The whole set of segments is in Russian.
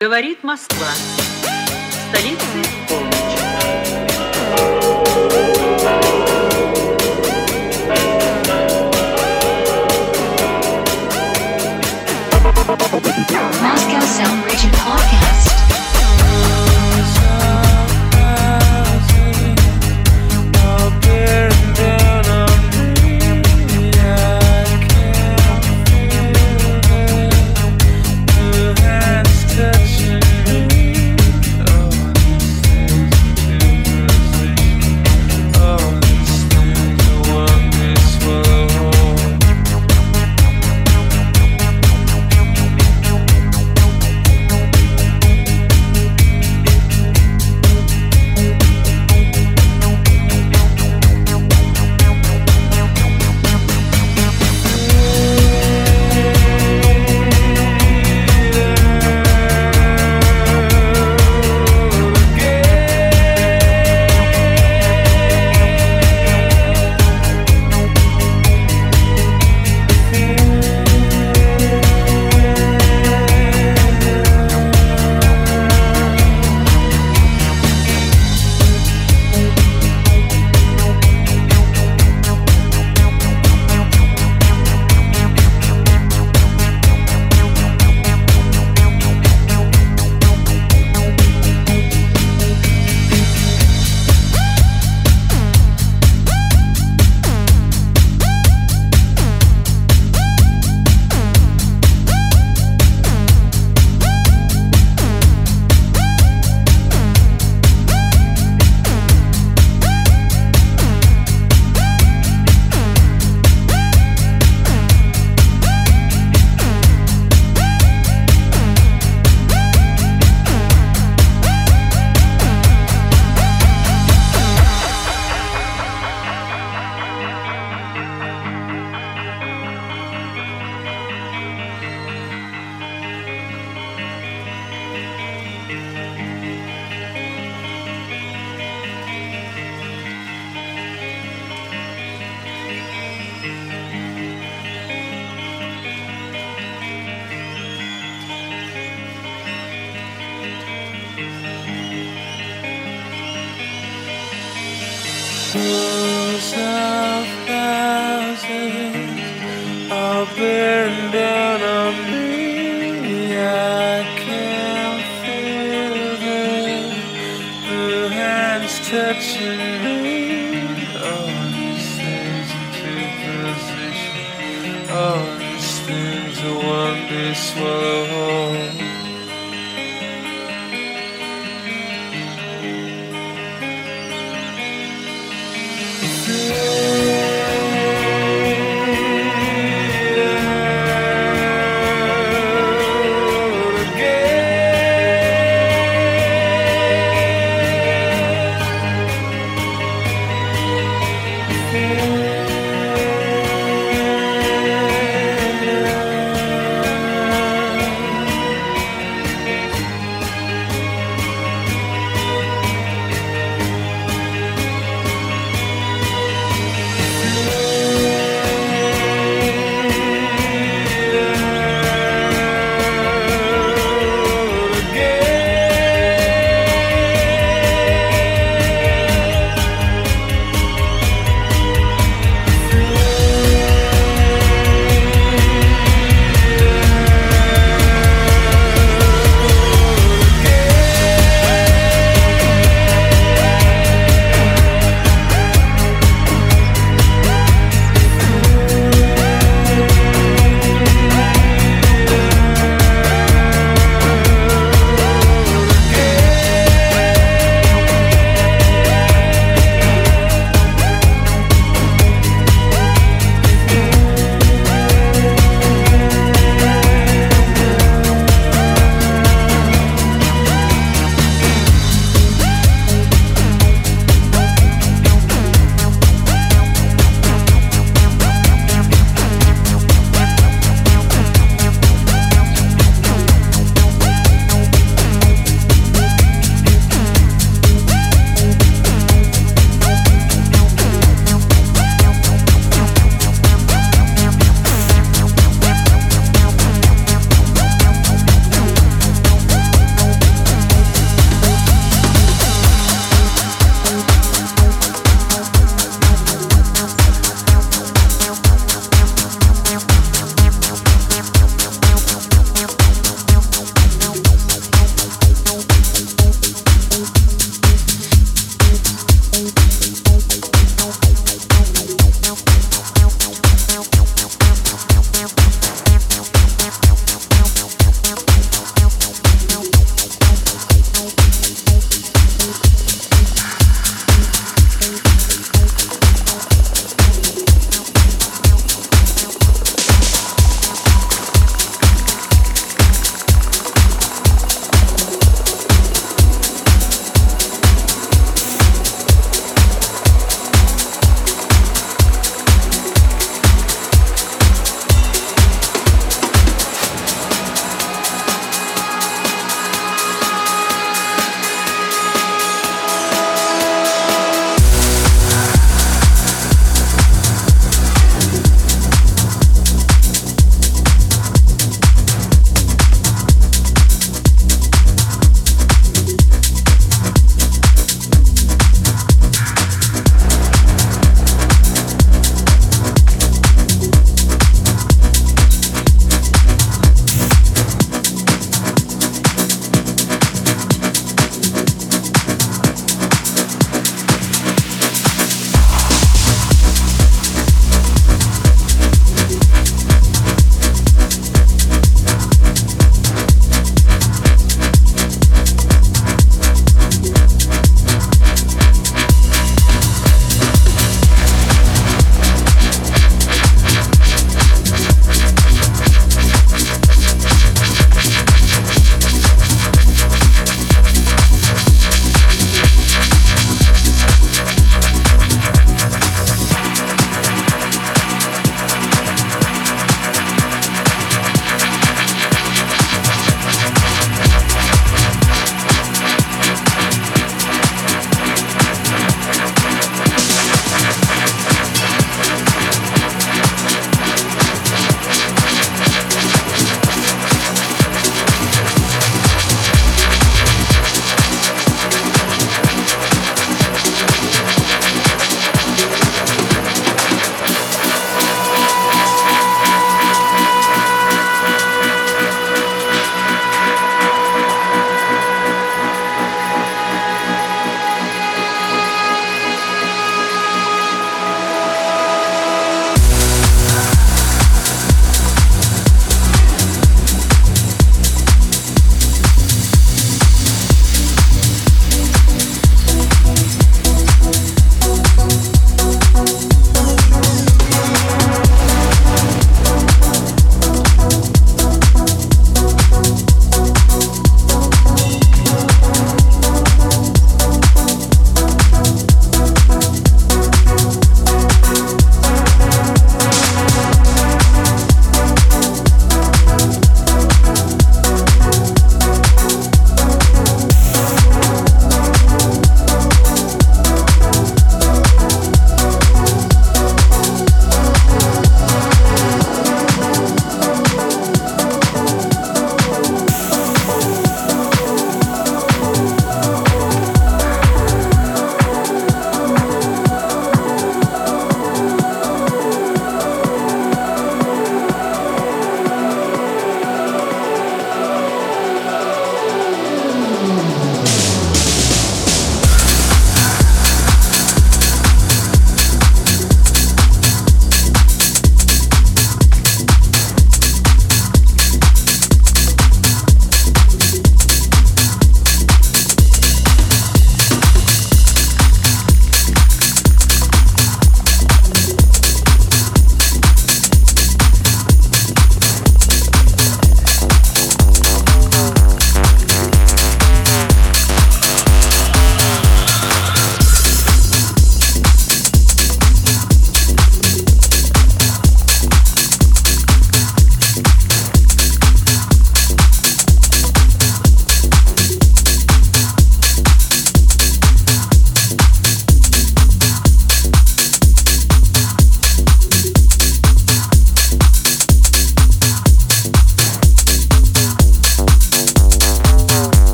Говорит Москва, столица полночь. Moscow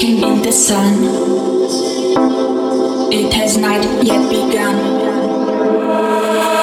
walking in the sun. It has not yet begun.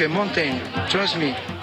Like a mountain. Trust me.